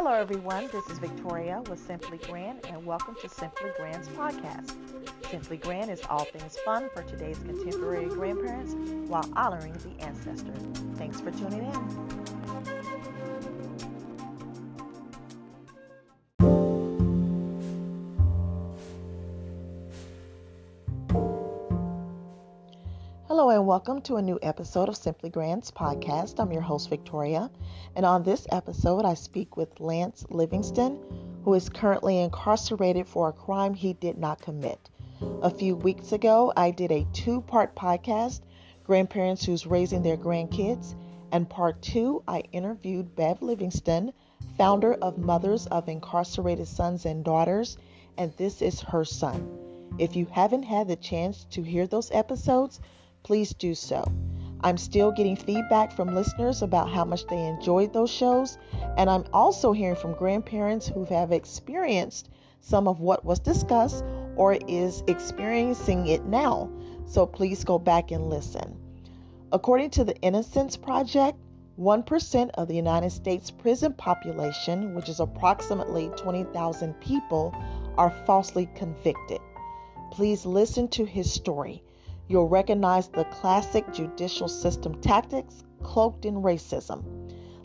Hello, everyone. This is Victoria with Simply Grand, and welcome to Simply Grand's podcast. Simply Grand is all things fun for today's contemporary grandparents while honoring the ancestors. Thanks for tuning in. Welcome to a new episode of Simply Grand's podcast. I'm your host, Victoria, and on this episode, I speak with Lance Livingston, who is currently incarcerated for a crime he did not commit. A few weeks ago, I did a two part podcast, Grandparents Who's Raising Their Grandkids, and part two, I interviewed Bev Livingston, founder of Mothers of Incarcerated Sons and Daughters, and this is her son. If you haven't had the chance to hear those episodes, please do so. I'm still getting feedback from listeners about how much they enjoyed those shows, and I'm also hearing from grandparents who have experienced some of what was discussed or is experiencing it now. So please go back and listen. According to the Innocence Project, 1% of the United States prison population, which is approximately 20,000 people, are falsely convicted. Please listen to his story. You'll recognize the classic judicial system tactics cloaked in racism.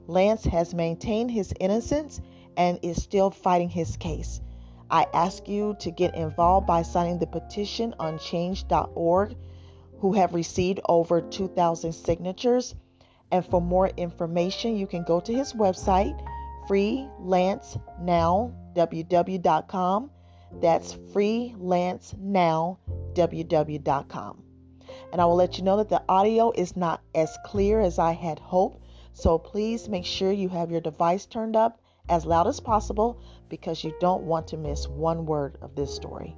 Lance has maintained his innocence and is still fighting his case. I ask you to get involved by signing the petition on change.org, who have received over 2,000 signatures. And for more information, you can go to his website, freelancenow.www.com. That's freelancenow.www.com. And I will let you know that the audio is not as clear as I had hoped. So please make sure you have your device turned up as loud as possible because you don't want to miss one word of this story.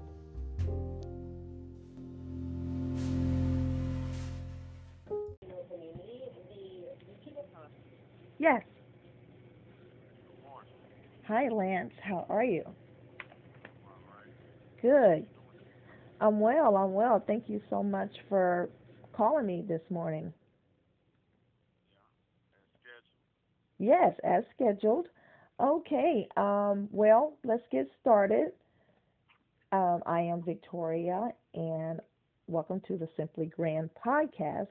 Yes. Hi, Lance. How are you? Good. I'm well. I'm well. Thank you so much for calling me this morning. Yes, as scheduled. Okay. Um, well, let's get started. Um, I am Victoria, and welcome to the Simply Grand podcast.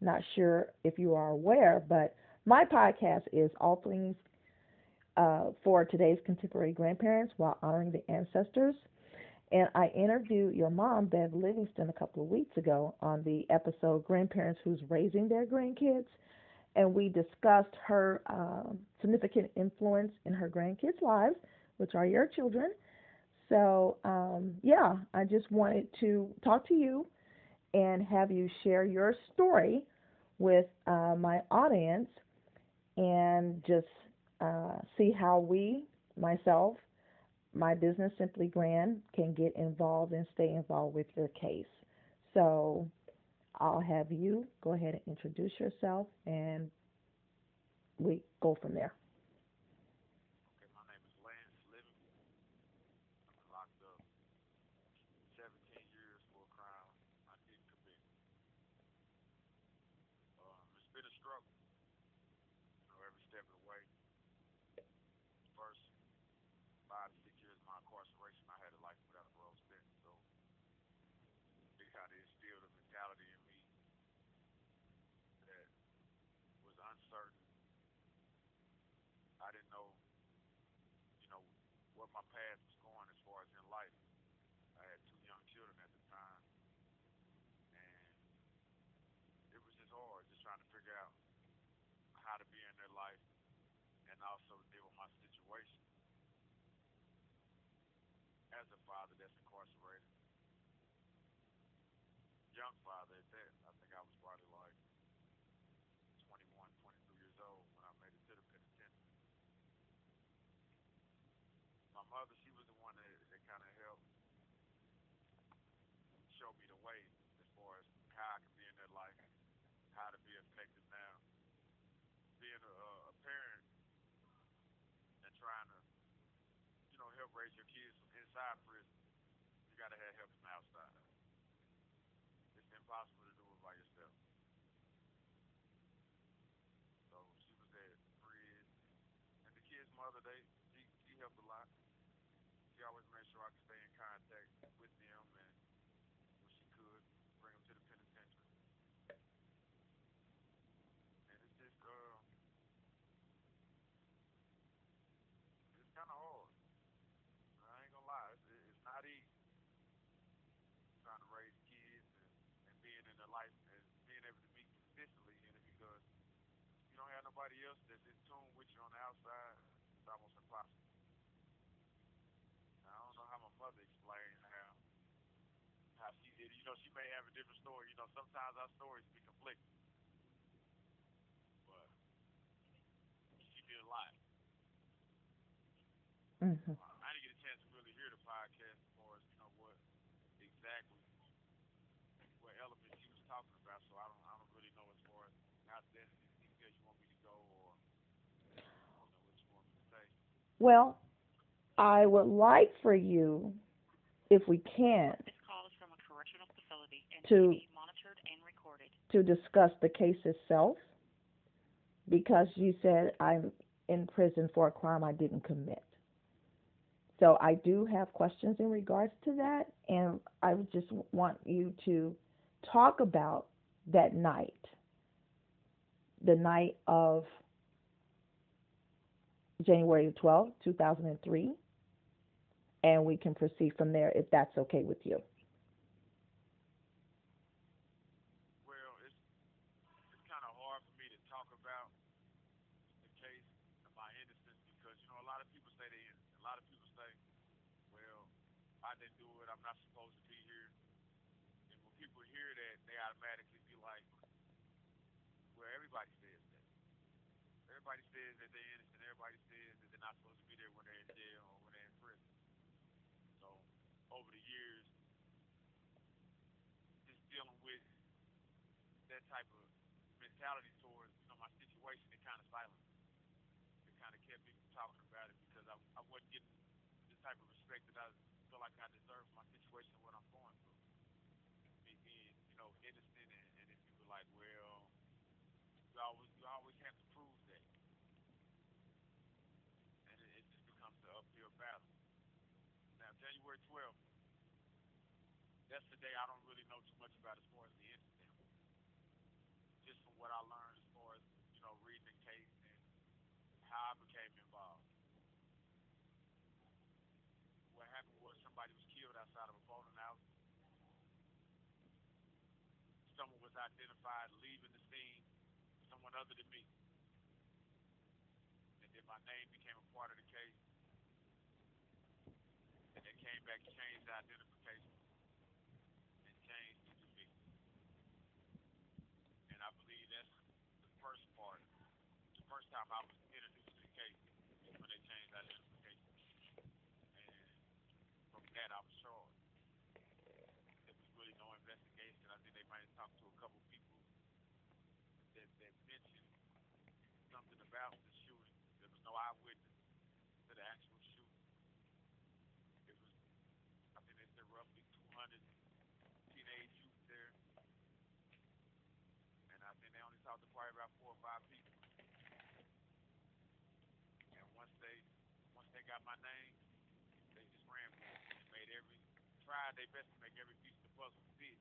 Not sure if you are aware, but my podcast is all things uh, for today's contemporary grandparents while honoring the ancestors. And I interviewed your mom, Bev Livingston, a couple of weeks ago on the episode Grandparents Who's Raising Their Grandkids. And we discussed her uh, significant influence in her grandkids' lives, which are your children. So, um, yeah, I just wanted to talk to you and have you share your story with uh, my audience and just uh, see how we, myself, my business Simply Grand can get involved and stay involved with your case. So I'll have you go ahead and introduce yourself and we go from there. Okay, my name is Lance Livingston. I've been locked up 17 years for a crime I didn't commit. Um, it's been a struggle, you know, every step of the way. First five to six years of my incarceration, I had a life without a parole sentence, so it kind of instilled a mentality in me that was uncertain. I didn't know, you know, what my path was going as far as in life. I had two young children at the time, and it was just hard, just trying to figure out how to be in their life and also deal with my situation as a father that's incarcerated, young father at that. I think I was probably like 21, 22 years old when I made it to the penitentiary. My mother, she was the one that, that kind of helped show me the way as far as how I could be in their life, how to be effective now. Being a, a parent and trying to, you know, help raise your kids from inside prison, you got to have help from outside. It's impossible to do it by yourself. So she was at prison, and the kids' mother, they, helped a lot. She always made sure I could stay in contact with them, and when she could, bring them to the penitentiary. And it's just, uh, it's kind of hard. I ain't gonna lie, it's, it's not easy trying to raise kids and, and being in their life and being able to be consistently in it because you don't have nobody else that's in tune with you on the outside. It's almost impossible. Now, I don't know how my mother explained how how she did. You know, she may have a different story. You know, sometimes our stories be conflicting, but she did a lot. Mhm. I didn't get a chance to really hear the podcast as far as you know what exactly what element she was talking about. So I don't I don't really know as far as how details you want me to go or you know what you want me to say. Well, I would like for you, if we can, This call is from a correctional facility and To- may be monitored and recorded. to discuss the case itself because you said I'm in prison for a crime I didn't commit. So I do have questions in regards to that, and I just want you to talk about that night, the night of January 12, 2003, and we can proceed from there if that's okay with you. Well, it's it's kind of hard for me to talk about the case of my innocence because you know a lot of people say they innocent. A lot of people say, well, I didn't do it. I'm not supposed to be here. And when people hear that, they automatically be like, well, everybody says that. Everybody says that they're innocent. Everybody says that they're not supposed to be there when they're in jail or when they're in prison. So over the years, just dealing with that type of mentality towards you know my situation, it kind of silenced. It kind of kept me from talking about it because I I wasn't getting the type of respect that I feel like I deserve for my situation and what I'm going through. Me being you know innocent and, and then people like, well, you always you always have to prove that, and it, it just becomes an uphill battle. January 12th, that's the day I don't really know too much about as far as the incident just from what I learned as far as, you know, reading the case and how I became involved. What happened was somebody was killed outside of a bowling alley. Someone was identified leaving the scene, someone other than me. And then my name became a part of the came back, changed the identification, and changed to me. And I believe that's the first part. The first time I was introduced to the case when they changed the identification. And from that, I was charged. There was really no investigation. I think they might have talked to a couple people that, that mentioned something about the shooting. There was no eyewitness to the actual shooting. It was, I think they said roughly 200 teenage youth there. And I think they only talked to probably about four or five people. And once they once they got my name, they just ran with it and made every tried their best to make every piece of the puzzle fit.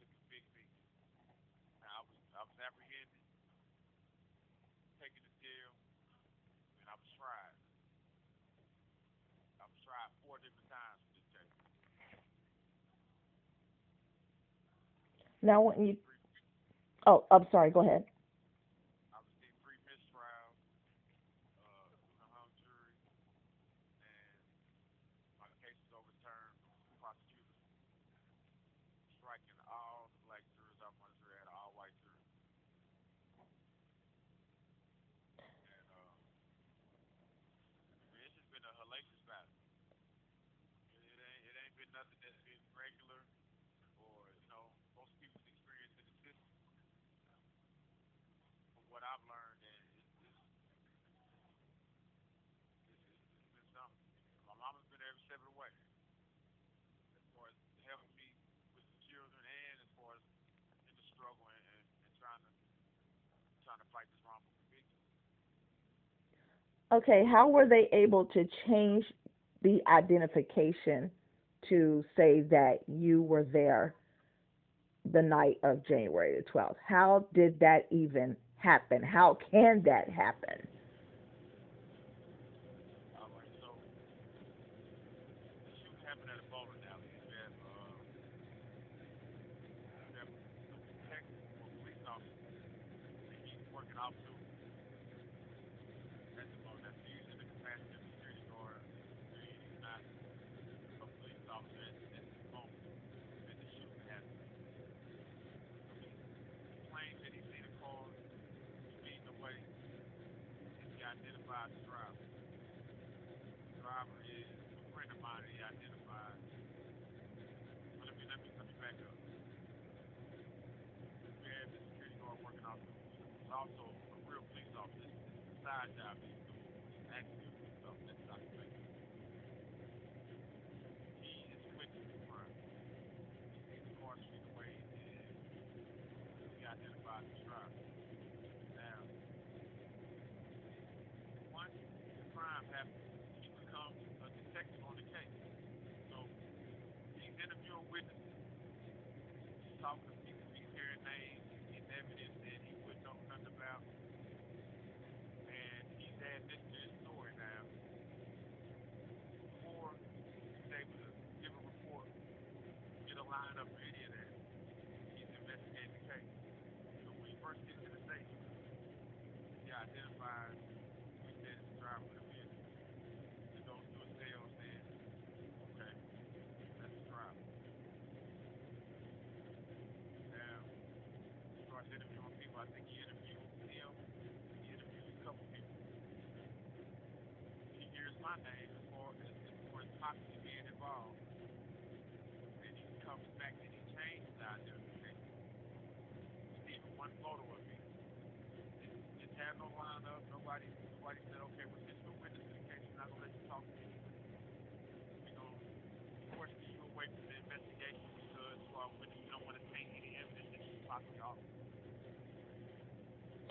Took a big piece. Now I was I was apprehended, taken to jail, and I was tried. I was tried four different times for this case. Now, when you, oh, I'm sorry, go ahead. Okay, how were they able to change the identification to say that you were there the night of January the 12th? How did that even happen? How can that happen? sometimes happens. He becomes a detective on the case. So he's interviewing witnesses. Talking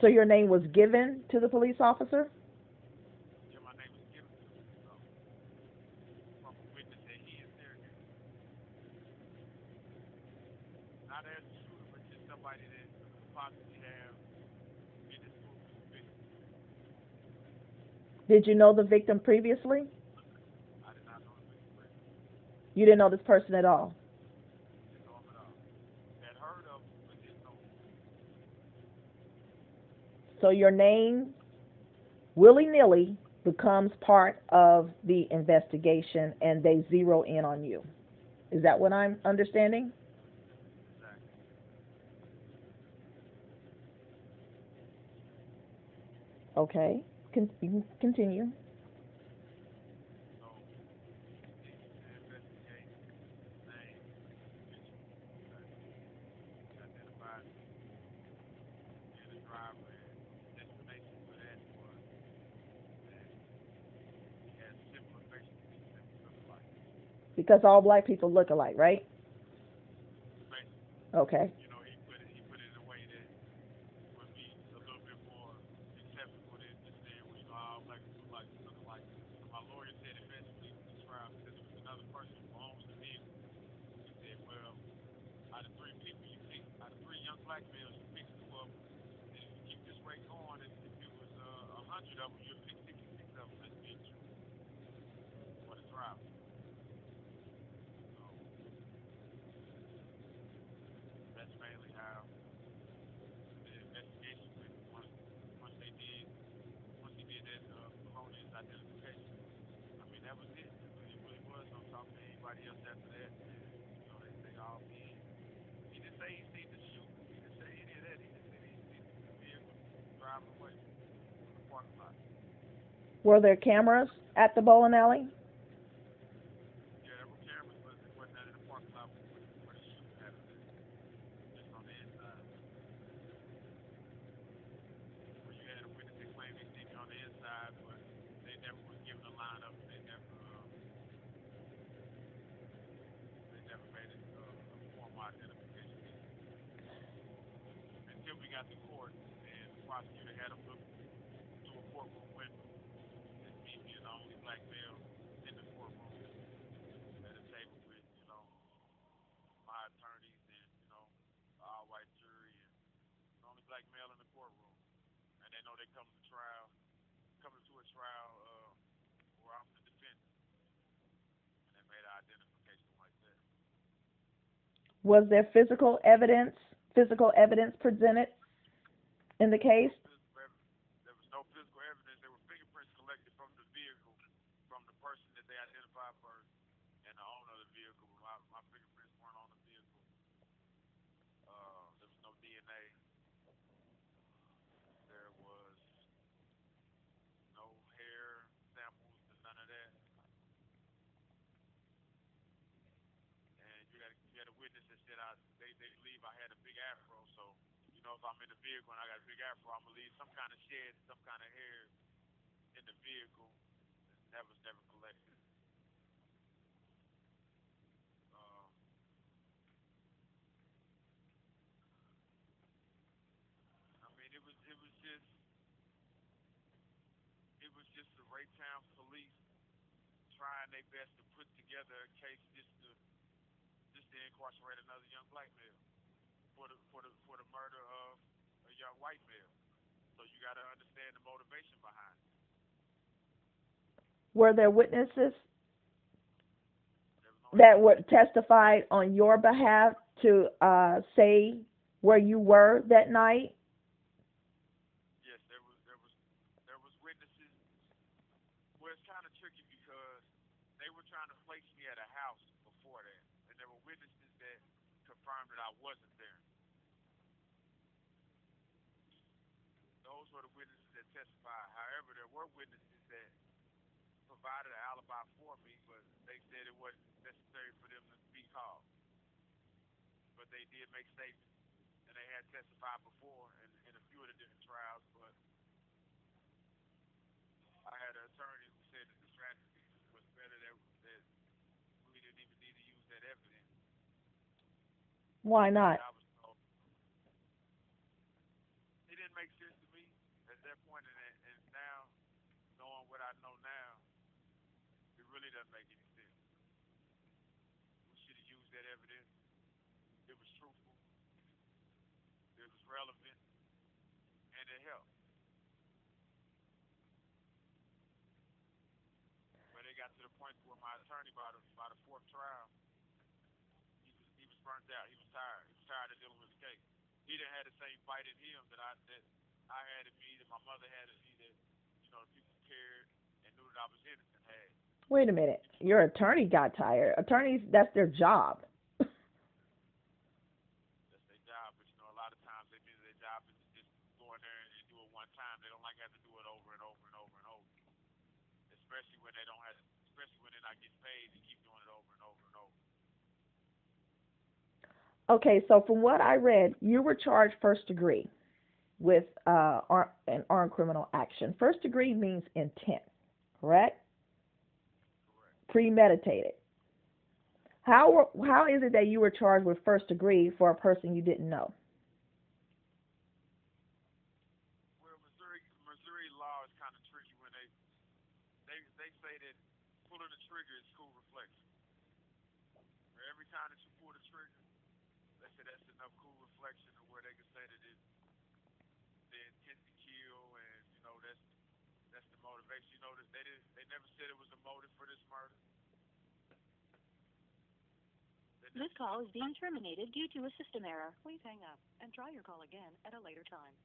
So your name was given to the police officer? Yeah, my name was given to from a witness that he is there. Not as a shooter, but just somebody that possibly have been in school with. Did you know the victim previously? I did not know the victim previously. You didn't know this person at all? So your name willy-nilly becomes part of the investigation and they zero in on you. Is that what I'm understanding? Okay, Con you can continue. because all black people look alike, right? Right. Okay. somebody else after that. You know, they say all he, he didn't say he seen the shoot. He didn't say any of that. He just said he seen the vehicle driving away from the parking lot. Were there cameras at the bowling alley? To trial, coming to a trial uh, where I'm the defendant, and they made an identification like that. Was there physical evidence, physical evidence presented in the case? Physical ev- There was no physical evidence. There were fingerprints collected from the vehicle, from the person that they identified first, and the owner of the vehicle. But my, my fingerprints weren't on the vehicle. Uh, there was no DNA. There was no hair samples, none of that. And you had you had a witness that said I they they believe I had a big afro, so you know if I'm in the vehicle and I got a big afro, I'm gonna leave some kind of shed, some kind of hair in the vehicle. That was never collected. Um, I mean, it was it was just it was just the Raytown police trying their best to put together a case just to just to incarcerate another young black male for the for the for the murder of a young white male. So you got to understand the motivation behind it. Were there witnesses no that would testify on your behalf to uh, say where you were that night? Yes, there was there was there was witnesses. Well, it's kind of tricky because they were trying to place me at a house before that, and there were witnesses that confirmed that I wasn't there. Those were the witnesses that testified. However, there were witnesses that provided an alibi for me, but they said it wasn't necessary for them to be called. But they did make statements, and they had testified before in, in a few of the different trials, but I had an attorney who said that the strategy was better that, that we didn't even need to use that evidence. Why not? I was told. It didn't make sense to me at that point, and, and now, knowing what I know now, it really doesn't make any sense. We should have used that evidence. It was truthful. It was relevant, and it helped. But it got to the point where my attorney, by the by the fourth trial, he was he was burnt out. He was tired. He was tired of dealing with the case. He didn't have the same fight in him that I that I had in me, that my mother had in me, that you know people cared and knew that I was innocent had. Wait a minute. Your attorney got tired. Attorneys, that's their job. That's their job, but you know a lot of times they think their job is to just go in there and do it one time. They don't like having to do it over and over and over and over. Especially when they don't have, especially when they're not getting paid to keep doing it over and over and over. Okay, so from what I read, you were charged first degree with uh, ar- an armed criminal action. First degree means intent, correct? Correct. Premeditated. How how is it that you were charged with first degree for a person you didn't know? Well, Missouri Missouri law is kind of tricky when they they they say that pulling the trigger is cool reflection. Where every time that you pull the trigger, they say that's enough cool reflection to where they can say that it the intent to kill and you know that's that's the motivation. You know that they did they never said it was a motive for this murder. They never This call is being terminated due to a system error. Please hang up and try your call again at a later time.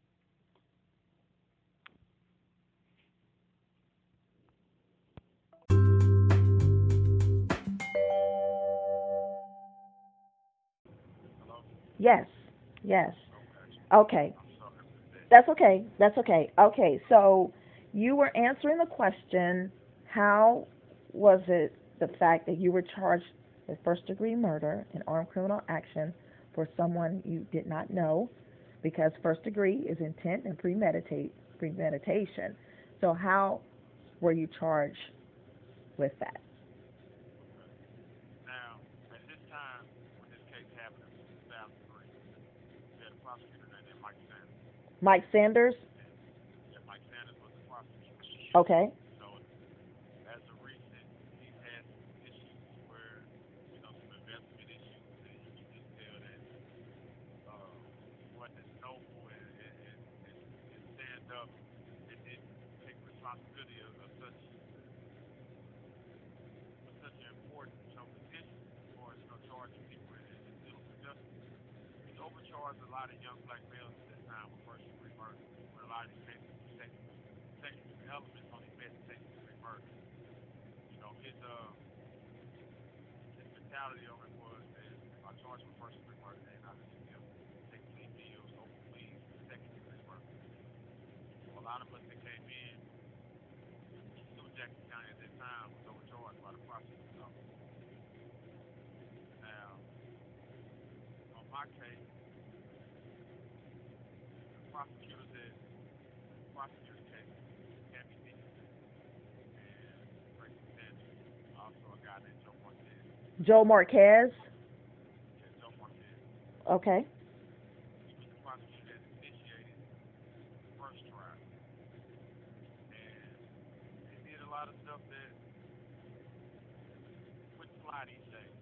Yes, yes. Okay. That's okay. That's okay. Okay, so you were answering the question how was it the fact that you were charged with first degree murder and armed criminal action for someone you did not know because first degree is intent and premeditate premeditation. So how were you charged with that? Now, at this time, when this case happened in 2003, we had a prosecutor named Mike Sanders. Mike Sanders? Yeah, Mike Sanders was the prosecutor. Okay. So, as of recent, he's had some issues where, you know, some investment issues, and you can just tell that uh, he wasn't as noble and, and, and, and, and stand up responsibility of, of such of such an important, you know, position as far as you know charging people and, and dealing with justice. It's overcharged a lot of young black males at this time with first degree murder. When a lot of these were second, second elements only met second degree murder. You know, his uh his mentality on it was that if I charge for first degree murder, then I can still take plea deals, open pleas second degree murder. So a lot of us that came in New Jackson County at that time was overcharged by the prosecutor's. Now, on my case, the prosecutors that prosecutor's case, Tammy Dixon and Tracy Sanders, also a guy named Joe Marquez. Joe Marquez. Okay. He was the prosecutor that initiated the first trial. And they did a lot of stuff that wouldn't fly these days.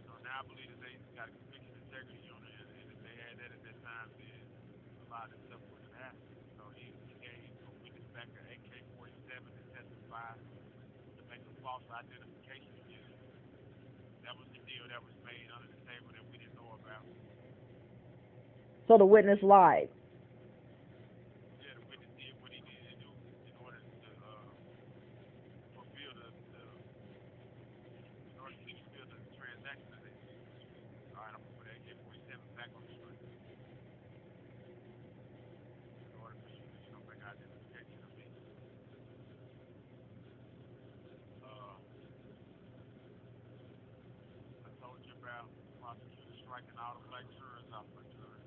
You know, now I believe that they got a conviction integrity unit, and, and if they had that at that time, then a lot of this stuff wouldn't happen. So he, he gave a witness back an AK-47 to testify to make a false identification unit. That was the that was made under the table that we didn't know about. So the witness lied. Yeah, the witness did what he needed to do in order to uh, fulfill the, the in order to fulfill the transaction that they did. All right, I'm gonna put AK-47 back on the street in order for you to, you know, make identification of me. Uh, I told you about prosecutors striking all the black jurors off my jury.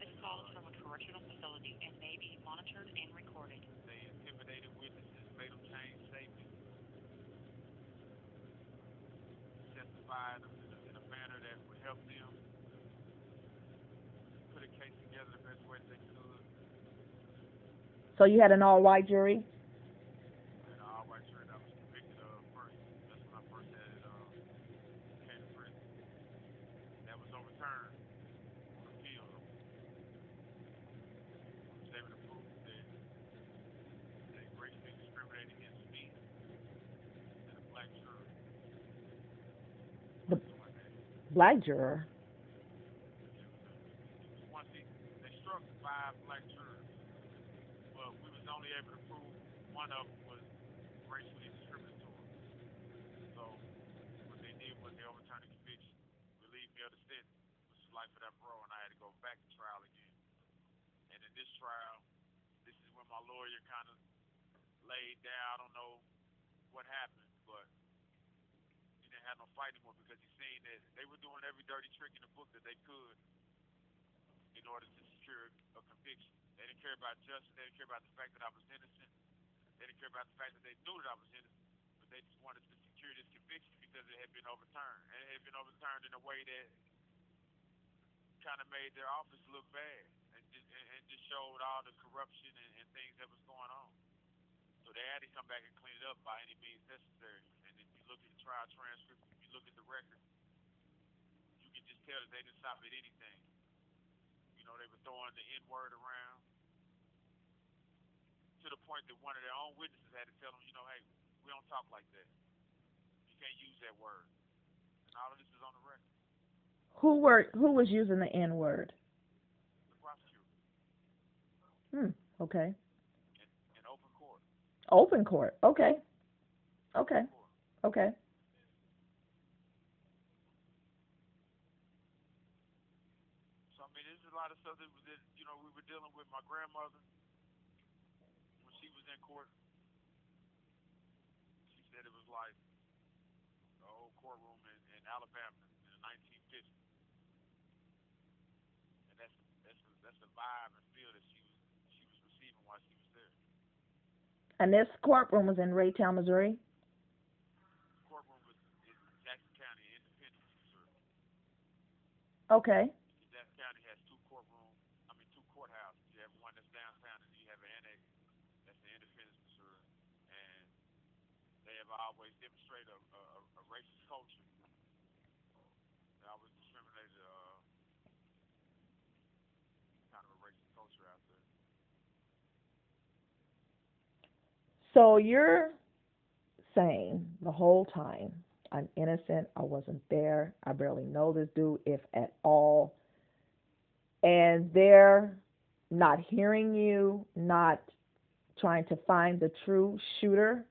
This call is from a correctional facility and may be monitored and recorded. They intimidated witnesses, made them change statements, testified in a, in a manner that would help them put a case together the best way they could. So you had an all-white jury. And I them was racially discriminatory. So what they did was they overturned the conviction, relieved me of the sentence, which is life without parole, and I had to go back to trial again. And in this trial, this is when my lawyer kind of laid down. I don't know what happened, but he didn't have no fight anymore because he seen that they were doing every dirty trick in the book that they could in order to secure a conviction. They didn't care about justice. They didn't care about the fact that I was innocent. Care about the fact that they knew that I was innocent, but they just wanted to secure this conviction because it had been overturned. And it had been overturned in a way that kind of made their office look bad and just, and just showed all the corruption and, and things that was going on. So they had to come back and clean it up by any means necessary. And if you look at the trial transcript, if you look at the record, you can just tell that they didn't stop at anything. You know, they were throwing the N word around to the point that one of their own witnesses had to tell them, you know, hey, we don't talk like that. You can't use that word. And all of this is on the record. Who were who was using the N word? The prosecutor Hmm. Okay. in, in open court. Open court. Okay. Okay. Court. Okay. So I mean, there's a lot of stuff that, that you know we were dealing with. My grandmother, when she was in court, she said it was like the old courtroom in, in Alabama in the 1950s, and that's that's the, that's the vibe and feel that she was she was receiving while she was there. And this courtroom was in Raytown, Missouri. The courtroom was in Jackson County, Independence, Missouri. Okay. Jackson County has two courtrooms. I mean, two courthouses. You have one that's downtown, and you have an annex. That's the Independence, Missouri, and they have always demonstrated a, a, a racist culture. They always discriminated, uh, kind of a racist culture out there. So you're saying the whole time, I'm innocent, I wasn't there, I barely know this dude, if at all. And they're not hearing you, not trying to find the true shooter.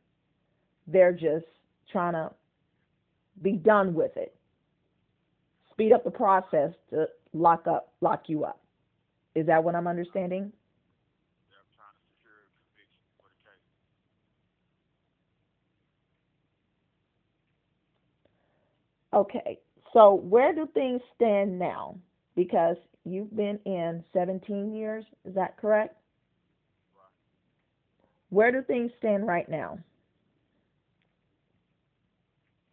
They're just trying to be done with it. Speed up the process to lock up, lock you up. Is that what I'm understanding? Yeah, I'm trying to secure a conviction for the case. Okay, so where do things stand now? Because you've been in 17 years, is that correct? Where do things stand right now?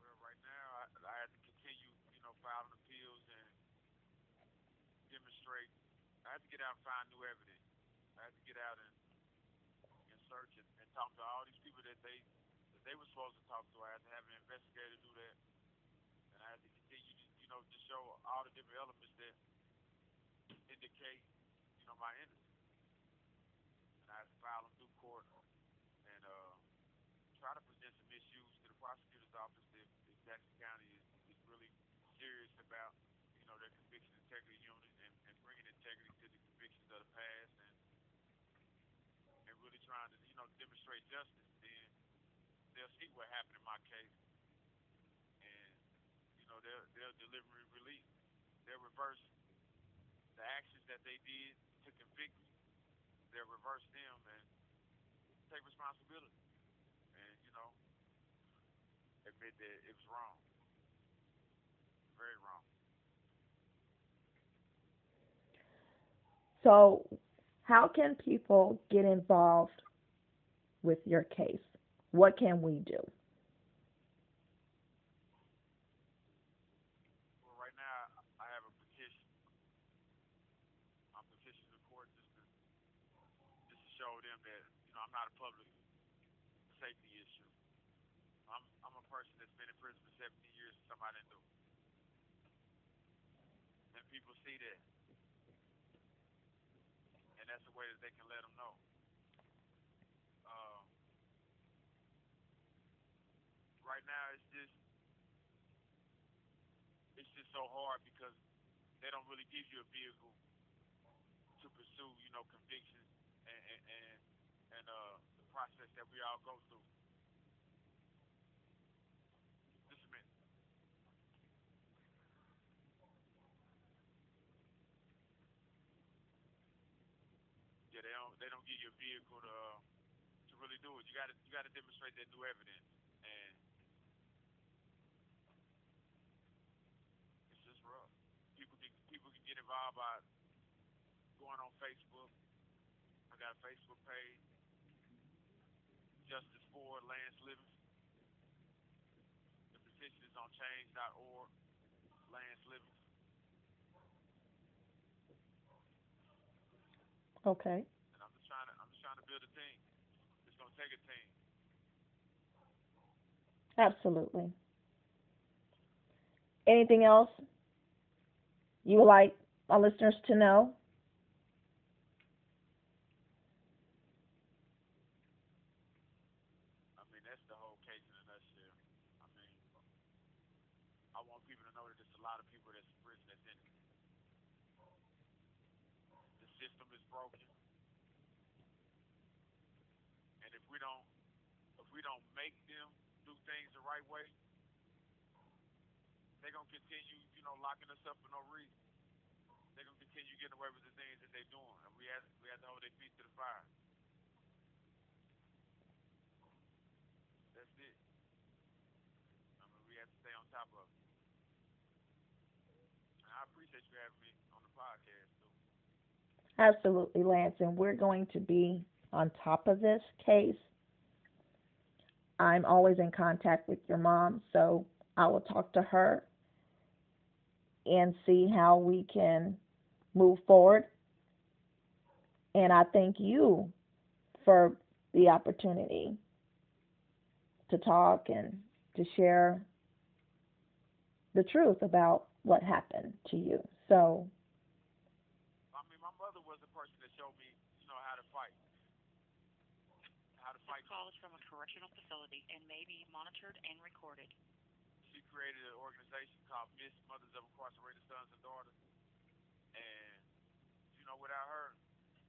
Well, right now, I, I had to continue, you know, filing appeals and demonstrate. I had to get out and find new evidence. I had to get out and, and search and, and talk to all these people that they that they were supposed to talk to. I had to have an investigator do that, and I had to continue, to, you know, to show all the different elements that indicate, you know, my innocence. And I file them through court and uh, try to present some issues to the prosecutor's office if, if Jackson County is, is really serious about, you know, their conviction integrity unit and, and bringing integrity to the convictions of the past and and really trying to, you know, demonstrate justice. Then they'll see what happened in my case, and you know, they'll they'll deliver relief. They'll reverse the actions that they did to convict me. They'll reverse them and take responsibility and you know admit that it was wrong, very wrong. So, how can people get involved with your case? What can we do? Well, right now I have a petition. I'm petitioning the court just to just to show them that you know I'm not a public safety issue. I'm I'm a person that's been in prison for 17 years for something I didn't do, and people see that, and that's the way that they can let them know. Um, right now it's just it's just so hard because they don't really give you a vehicle to pursue, you know, convictions and and and, and uh the process that we all go through. Just a minute. Yeah, they don't they don't give you a vehicle to uh, to really do it. You got to you got to demonstrate that new evidence, and it's just rough. People can people can get involved by going on Facebook. I got a Facebook page, Justice for Lance Livingston. The petition is on change.org, Lance Livingston. Okay. And I'm just trying to I'm just trying to build a team. It's gonna take a team. Absolutely. Anything else you would like our listeners to know? I mean, that's the whole case in a nutshell. I mean, I want people to know that there's a lot of people that's in prison that's innocent. The system is broken, and if we don't, if we don't make them do things the right way, they're gonna continue, you know, locking us up for no reason. They're gonna continue getting away with the things that they're doing, and we have we have to hold their feet to the fire. That's it. I mean, we have to stay on top of it. And I appreciate you having me on the podcast, too. Absolutely, Lance. And we're going to be on top of this case. I'm always in contact with your mom, so I will talk to her and see how we can move forward. And I thank you for the opportunity to talk and to share the truth about what happened to you. So, I mean, my mother was the person that showed me, you know, how to fight, how to This fight. call is from a correctional facility and may monitored and recorded. She created an organization called Miss Mothers of Incarcerated Sons and Daughters. And you know, without her,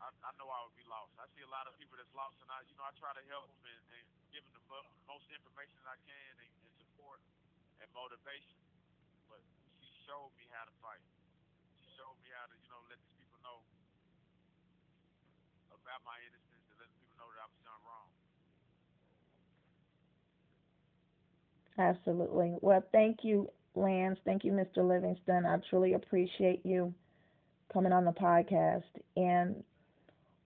I, I know I would be lost. I see a lot of people that's lost, and I, you know, I try to help them and, and give them the mo- most information I can and, and support and motivation. But she showed me how to fight. She showed me how to, you know, let these people know about my innocence and let people know that I was done wrong. Absolutely. Well, thank you, Lance. Thank you, Mr. Livingston. I truly appreciate you coming on the podcast. And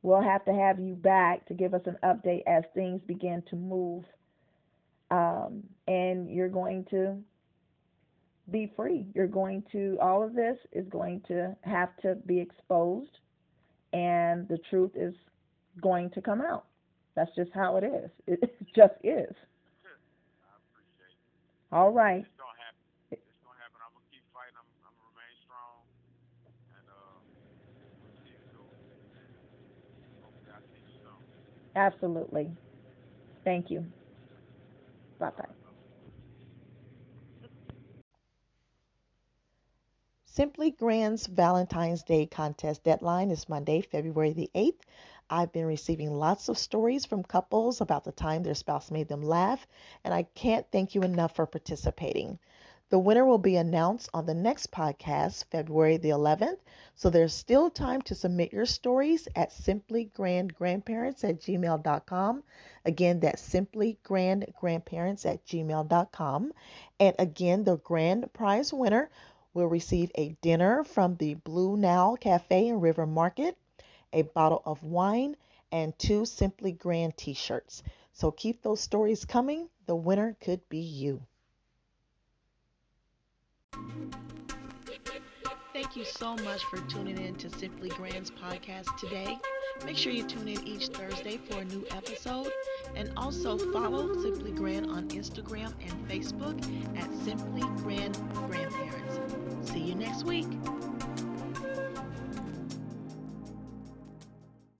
we'll have to have you back to give us an update as things begin to move. Um, and you're going to be free. You're going to, all of this is going to have to be exposed, and the truth is going to come out. That's just how it is. It just is. I appreciate it. All right. It's gonna happen. It's gonna happen. I'm gonna keep fighting. I'm, I'm gonna remain strong, and uh, we'll see through. And hopefully, I see you soon. Absolutely. Thank you. Bye bye. Simply Grand's Valentine's Day contest deadline is Monday, February the 8th. I've been receiving lots of stories from couples about the time their spouse made them laugh, and I can't thank you enough for participating. The winner will be announced on the next podcast, February the 11th, so there's still time to submit your stories at simplygrandgrandparents at gmail.com. Again, that's simplygrandgrandparents at gmail.com. And again, the grand prize winner will receive a dinner from the Blue Nile Cafe in River Market, a bottle of wine, and two Simply Grand t shirts. So keep those stories coming. The winner could be you. Thank you so much for tuning in to Simply Grand's podcast today. Make sure you tune in each Thursday for a new episode. And also follow Simply Grand on Instagram and Facebook at Simply Grand Grandparents. See you next week.